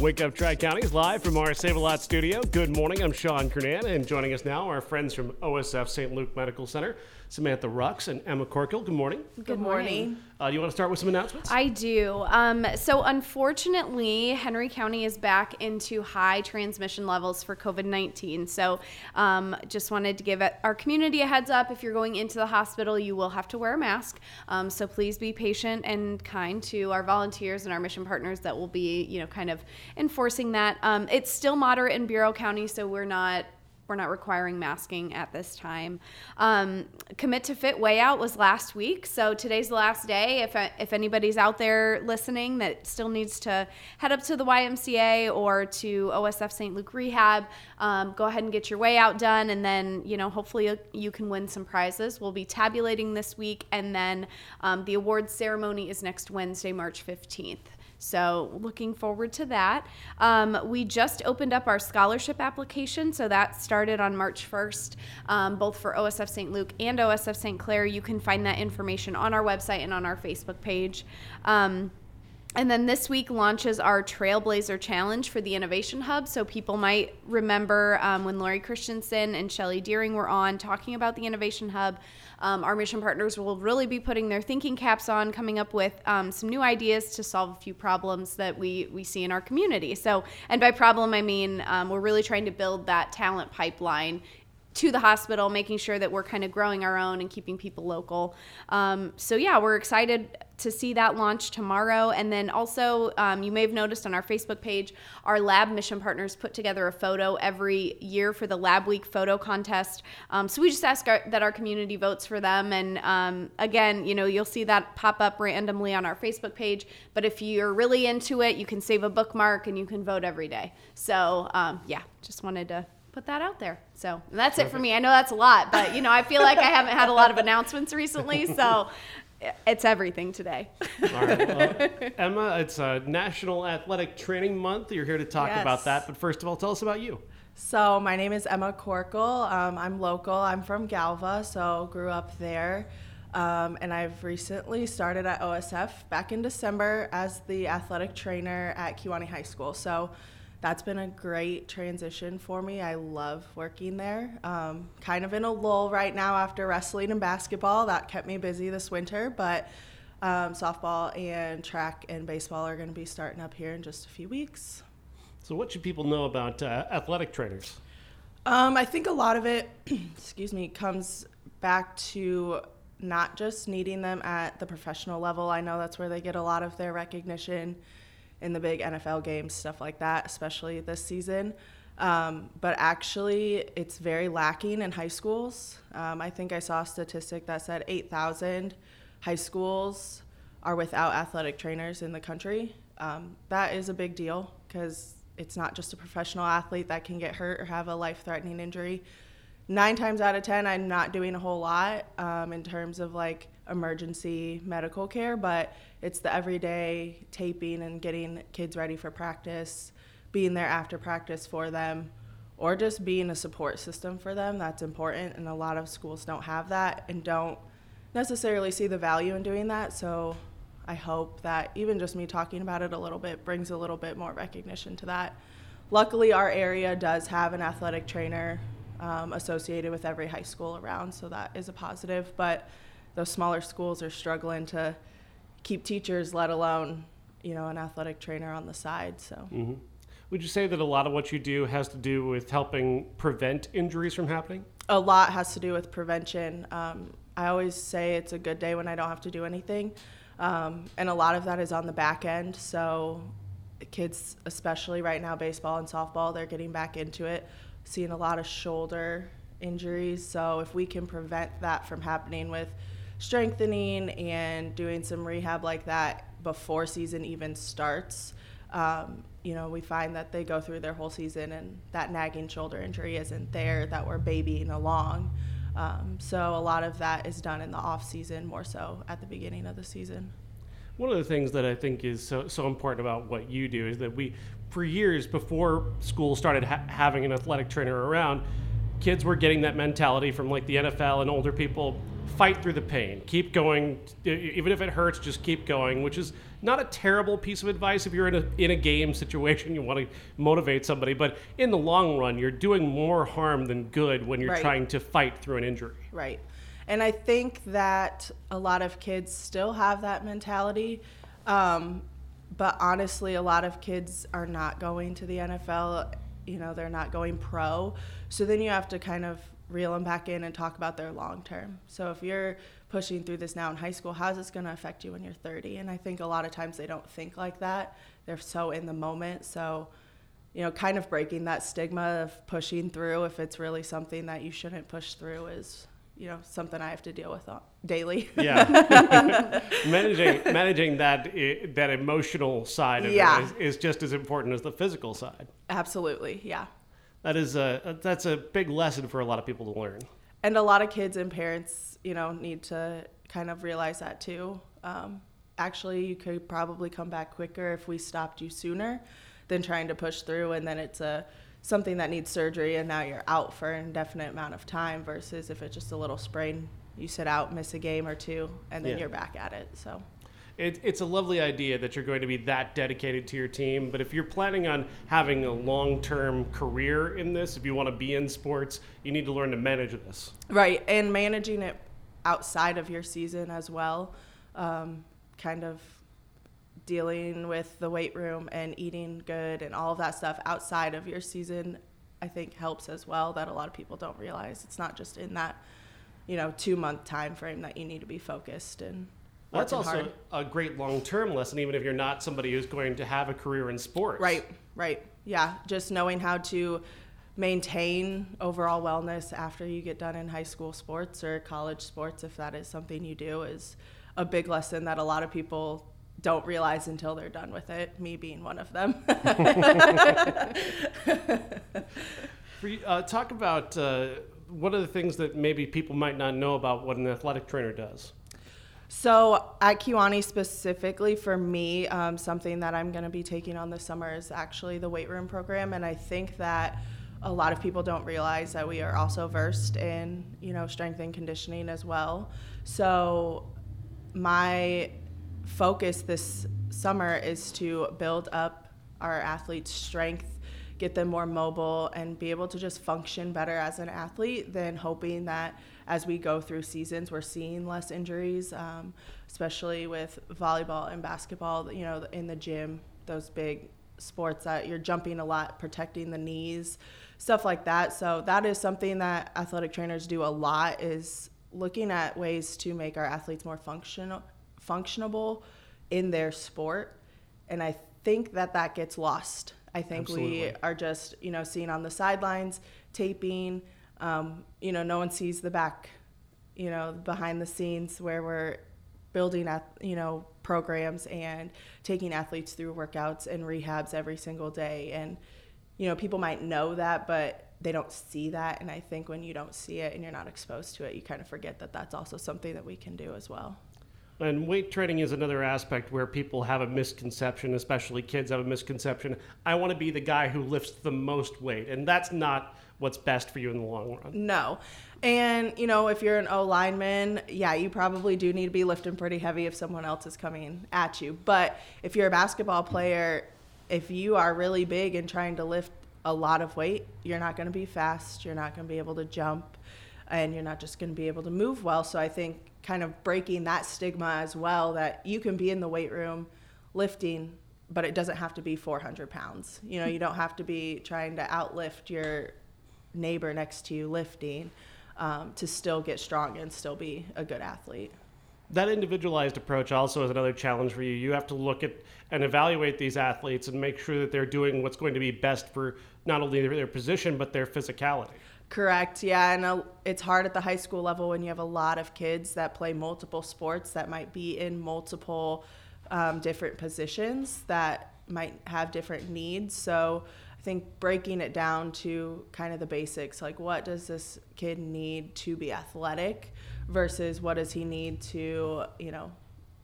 Wake Up Tri County is live from our Save a Lot studio. Good morning. I'm Sean Kernan, and joining us now are friends from OSF St. Luke Medical Center, Samantha Rux and Emma Corkill. Good morning. Good morning. Uh, do you want to start with some announcements? I do. Um, so, unfortunately, Henry County is back into high transmission levels for COVID 19. So, um, just wanted to give our community a heads up. If you're going into the hospital, you will have to wear a mask. Um, so, please be patient and kind to our volunteers and our mission partners that will be, you know, kind of enforcing that. Um, it's still moderate in Bureau County, so we're not we're not requiring masking at this time. Um, Commit to Fit Weigh Out was last week, so today's the last day. If, if anybody's out there listening that still needs to head up to the YMCA or to OSF St. Luke Rehab, um, go ahead and get your weigh out done, and then you know hopefully you can win some prizes. We'll be tabulating this week, and then um, the awards ceremony is next Wednesday, March 15th. So, looking forward to that. Um, we just opened up our scholarship application, so that started on March 1st, um, both for OSF St. Luke and OSF St. Clare. You can find that information on our website and on our Facebook page. Um, and then this week launches our Trailblazer Challenge for the Innovation Hub. So people might remember um, when Lori Christensen and Shelly Deering were on talking about the Innovation Hub. Um, our mission partners will really be putting their thinking caps on, coming up with um, some new ideas to solve a few problems that we, we see in our community. So, and by problem, I mean um, we're really trying to build that talent pipeline to the hospital, making sure that we're kind of growing our own and keeping people local. Um, so yeah, we're excited to see that launch tomorrow. And then also, um, you may have noticed on our Facebook page, our lab mission partners put together a photo every year for the Lab Week photo contest. Um, so we just ask our, that our community votes for them. And um, again, you know, you'll see that pop up randomly on our Facebook page. But if you're really into it, you can save a bookmark and you can vote every day. So um, yeah, just wanted to put that out there. So that's it for me. I know that's a lot, but you know, I feel like I haven't had a lot of announcements recently, so it's everything today. All right. Well, Emma, it's a National Athletic Training Month. You're here to talk yes. about that, but first of all, tell us about you. So my name is Emma Corkle. Um, I'm local. I'm from Galva, so grew up there. Um, and I've recently started at OSF back in December as the athletic trainer at Kewanee High School. So that's been a great transition for me. I love working there. Um, kind of in a lull right now after wrestling and basketball. That kept me busy this winter, but um, softball and track and baseball are going to be starting up here in just a few weeks. So, what should people know about uh, athletic trainers? Um, I think a lot of it, excuse me, comes back to not just needing them at the professional level. I know that's where they get a lot of their recognition in the big NFL games, stuff like that, especially this season. Um, but actually, it's very lacking in high schools. Um, I think I saw a statistic that said 8,000 high schools are without athletic trainers in the country. Um, that is a big deal because it's not just a professional athlete that can get hurt or have a life threatening injury. Nine times out of 10, I'm not doing a whole lot um, in terms of like emergency medical care, but it's the everyday taping and getting kids ready for practice, being there after practice for them, or just being a support system for them. That's important, and a lot of schools don't have that and don't necessarily see the value in doing that. So I hope that even just me talking about it a little bit brings a little bit more recognition to that. Luckily, our area does have an athletic trainer um, associated with every high school around, so that is a positive. But those smaller schools are struggling to keep teachers, let alone you know an athletic trainer on the side. So. Mm-hmm. Would you say that a lot of what you do has to do with helping prevent injuries from happening? A lot has to do with prevention. Um, I always say it's a good day when I don't have to do anything. Um, and a lot of that is on the back end. So, kids, especially right now, baseball and softball, they're getting back into it, seeing a lot of shoulder injuries. So, if we can prevent that from happening with strengthening and doing some rehab like that before season even starts. Um, you know, we find that they go through their whole season and that nagging shoulder injury isn't there, that we're babying along. Um, so a lot of that is done in the off season more so at the beginning of the season. One of the things that I think is so, so important about what you do is that we, for years before school started ha- having an athletic trainer around, kids were getting that mentality from like the NFL and older people fight through the pain, keep going, even if it hurts, just keep going, which is not a terrible piece of advice if you're in a in a game situation you want to motivate somebody, but in the long run, you're doing more harm than good when you're Right. trying to fight through an injury. Right. And I think that a lot of kids still have that mentality. Um, but honestly, a lot of kids are not going to the NFL. You know, they're not going pro. So then you have to kind of reel them back in and talk about their long term. So if you're pushing through this now in high school, how's this going to affect you when you're 30? And I think a lot of times they don't think like that. They're so in the moment. So, you know, kind of breaking that stigma of pushing through if it's really something that you shouldn't push through is, you know, something I have to deal with uh, daily. Yeah, managing managing that that emotional side of Yeah. it is, is just as important as the physical side. Absolutely, yeah. That is a that's a big lesson for a lot of people to learn. And a lot of kids and parents, you know, need to kind of realize that too. Um, actually, you could probably come back quicker if we stopped you sooner than trying to push through, and then it's a something that needs surgery, and now you're out for an indefinite amount of time. Versus if it's just a little sprain, you sit out, miss a game or two, and then Yeah. you're back at it. So. It, it's a lovely idea that you're going to be that dedicated to your team, but if you're planning on having a long-term career in this, if you want to be in sports, you need to learn to manage this. Right, and managing it outside of your season as well, um, kind of dealing with the weight room and eating good and all of that stuff outside of your season, I think helps as well. That a lot of people don't realize. It's not just in that, you know, two month time frame that you need to be focused and. That's also hard. a great long-term lesson, even if you're not somebody who's going to have a career in sports. Right, right. Yeah, just knowing how to maintain overall wellness after you get done in high school sports or college sports, if that is something you do, is a big lesson that a lot of people don't realize until they're done with it, me being one of them. Uh, talk about uh, what are the things that maybe people might not know about what an athletic trainer does. So at Kewanee specifically, for me, um, something that I'm going to be taking on this summer is actually the weight room program, and I think that a lot of people don't realize that we are also versed in you know strength and conditioning as well. So my focus this summer is to build up our athletes' strength, get them more mobile, and be able to just function better as an athlete than hoping that as we go through seasons, we're seeing less injuries, um, especially with volleyball and basketball, you know, in the gym, those big sports that you're jumping a lot, protecting the knees, stuff like that. So that is something that athletic trainers do a lot is looking at ways to make our athletes more functional, functionable in their sport. And I think that that gets lost. I think we are just, you know, seeing on the sidelines, taping, um, you know, no one sees the back, you know, behind the scenes where we're building at, you know, programs and taking athletes through workouts and rehabs every single day. And, you know, people might know that, but they don't see that. And I think when you don't see it and you're not exposed to it, you kind of forget that that's also something that we can do as well. And weight training is another aspect where people have a misconception, especially kids have a misconception. I want to be the guy who lifts the most weight, and that's not what's best for you in the long run. No. And, you know, if you're an O lineman, yeah, you probably do need to be lifting pretty heavy if someone else is coming at you. But if you're a basketball player, if you are really big and trying to lift a lot of weight, you're not going to be fast. You're not going to be able to jump. And you're not just going to be able to move well. So I think kind of breaking that stigma as well that you can be in the weight room lifting, but it doesn't have to be 400 pounds. You know, you don't have to be trying to outlift your neighbor next to you lifting um, to still get strong and still be a good athlete. That individualized approach also is another challenge for you. You have to look at and evaluate these athletes and make sure that they're doing what's going to be best for not only their, their position but their physicality. Correct. Yeah, and uh, it's hard at the high school level when you have a lot of kids that play multiple sports that might be in multiple um, different positions that might have different needs. So I think breaking it down to kind of the basics, like what does this kid need to be athletic versus what does he need to, you know,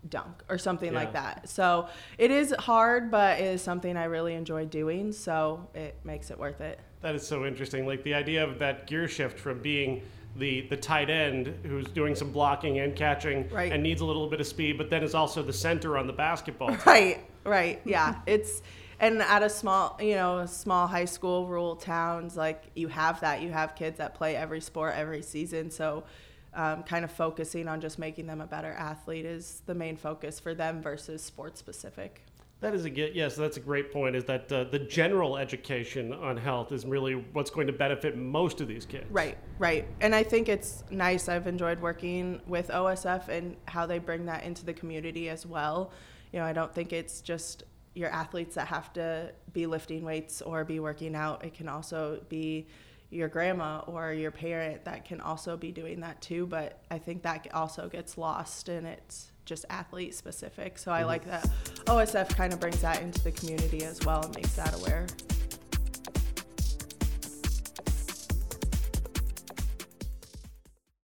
dunk or something like that. So it is hard, but it is something I really enjoy doing. So it makes it worth it. That is so interesting. Like the idea of that gear shift from being the the tight end who's doing some blocking and catching Right. and needs a little bit of speed, but then is also the center on the basketball. team. Right, right, yeah. It's and at a small, you know, a small high school, rural towns, like you have that. You have kids that play every sport every season, so um, kind of focusing on just making them a better athlete is the main focus for them versus sports specific. That is a ge- yes. That's a great point. Is that uh, the general education on health is really what's going to benefit most of these kids. Right, right. And I think it's nice. I've enjoyed working with OSF and how they bring that into the community as well. You know, I don't think it's just your athletes that have to be lifting weights or be working out. It can also be your grandma or your parent that can also be doing that too. But I think that also gets lost and it's just athlete specific. So I like that OSF kind of brings that into the community as well and makes that aware.